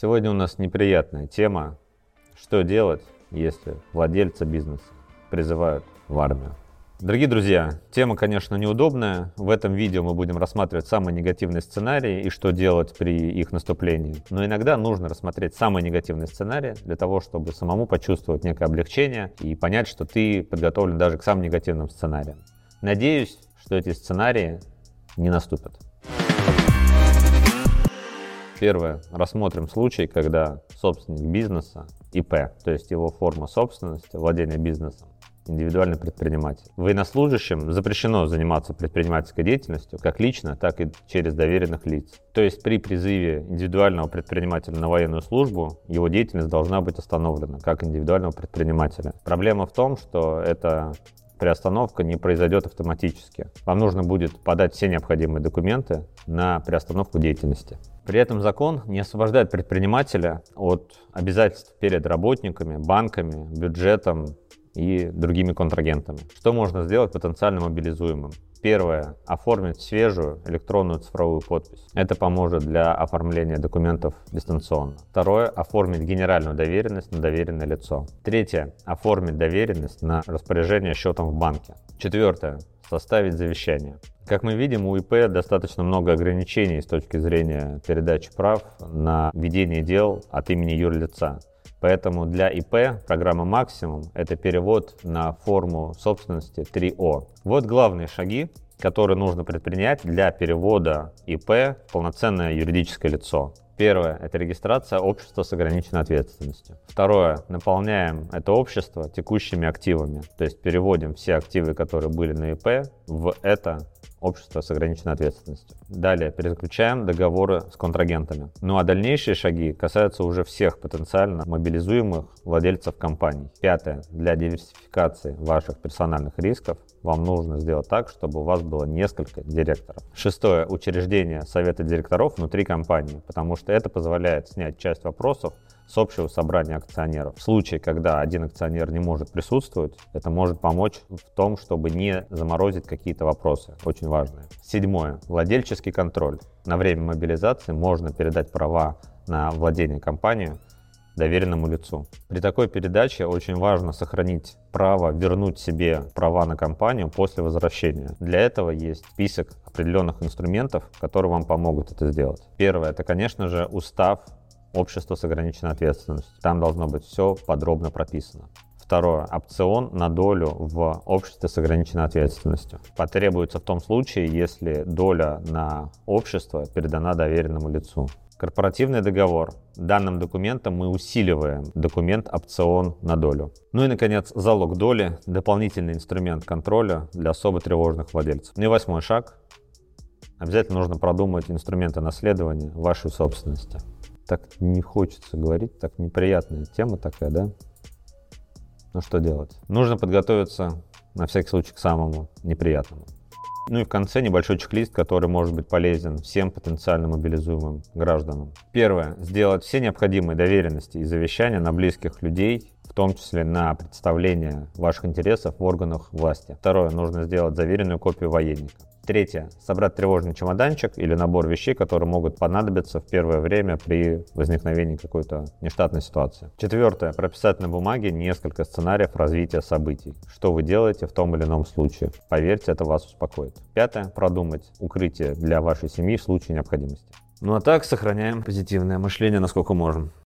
Сегодня у нас неприятная тема. Что делать, если владельца бизнеса призывают в армию? Дорогие друзья, тема, конечно, неудобная. В этом видео мы будем рассматривать самые негативные сценарии и что делать при их наступлении. Но иногда нужно рассмотреть самые негативные сценарии для того, чтобы самому почувствовать некое облегчение и понять, что ты подготовлен даже к самым негативным сценариям. Надеюсь, что эти сценарии не наступят. Первое. Рассмотрим случай, когда собственник бизнеса, ИП, то есть его форма собственности, владения бизнесом, индивидуальный предприниматель. Военнослужащим запрещено заниматься предпринимательской деятельностью как лично, так и через доверенных лиц. То есть при призыве индивидуального предпринимателя на военную службу его деятельность должна быть остановлена как индивидуального предпринимателя. Проблема в том, что это приостановка не произойдет автоматически. Вам нужно будет подать все необходимые документы на приостановку деятельности. При этом закон не освобождает предпринимателя от обязательств перед работниками, банками, бюджетом и другими контрагентами. Что можно сделать потенциально мобилизуемым? Первое. Оформить свежую электронную цифровую подпись. Это поможет для оформления документов дистанционно. Второе. Оформить генеральную доверенность на доверенное лицо. Третье. Оформить доверенность на распоряжение счетом в банке. Четвертое. Составить завещание. Как мы видим, у ИП достаточно много ограничений с точки зрения передачи прав на ведение дел от имени юрлица. Поэтому для ИП программа «Максимум» — это перевод на форму собственности 3О. Вот главные шаги, которые нужно предпринять для перевода ИП в полноценное юридическое лицо. Первое – это регистрация общества с ограниченной ответственностью. Второе – наполняем это общество текущими активами, то есть переводим все активы, которые были на ИП, в это общество с ограниченной ответственностью. Далее переключаем договоры с контрагентами. Ну а дальнейшие шаги касаются уже всех потенциально мобилизуемых владельцев компаний. Пятое. Для диверсификации ваших персональных рисков вам нужно сделать так, чтобы у вас было несколько директоров. Шестое. Учреждение совета директоров внутри компании, потому что это позволяет снять часть вопросов с общего собрания акционеров. В случае, когда один акционер не может присутствовать, это может помочь в том, чтобы не заморозить какие-то вопросы, очень важные. Седьмое. Владельческий контроль. На время мобилизации можно передать права на владение компанией доверенному лицу. При такой передаче очень важно сохранить право вернуть себе права на компанию после возвращения. Для этого есть список определенных инструментов, которые вам помогут это сделать. Первое, это, конечно же, устав общество с ограниченной ответственностью. Там должно быть все подробно прописано. Второе. Опцион на долю в обществе с ограниченной ответственностью. Потребуется в том случае, если доля на общество передана доверенному лицу. Корпоративный договор. Данным документом мы усиливаем документ опцион на долю. Ну и, наконец, залог доли – дополнительный инструмент контроля для особо тревожных владельцев. Ну и восьмой шаг. Обязательно нужно продумать инструменты наследования вашей собственности так не хочется говорить, так неприятная тема такая, да? Ну что делать? Нужно подготовиться на всякий случай к самому неприятному. Ну и в конце небольшой чек-лист, который может быть полезен всем потенциально мобилизуемым гражданам. Первое. Сделать все необходимые доверенности и завещания на близких людей, в том числе на представление ваших интересов в органах власти. Второе. Нужно сделать заверенную копию военника. Третье. Собрать тревожный чемоданчик или набор вещей, которые могут понадобиться в первое время при возникновении какой-то нештатной ситуации. Четвертое. Прописать на бумаге несколько сценариев развития событий. Что вы делаете в том или ином случае. Поверьте, это вас успокоит. Пятое. Продумать укрытие для вашей семьи в случае необходимости. Ну а так сохраняем позитивное мышление насколько можем.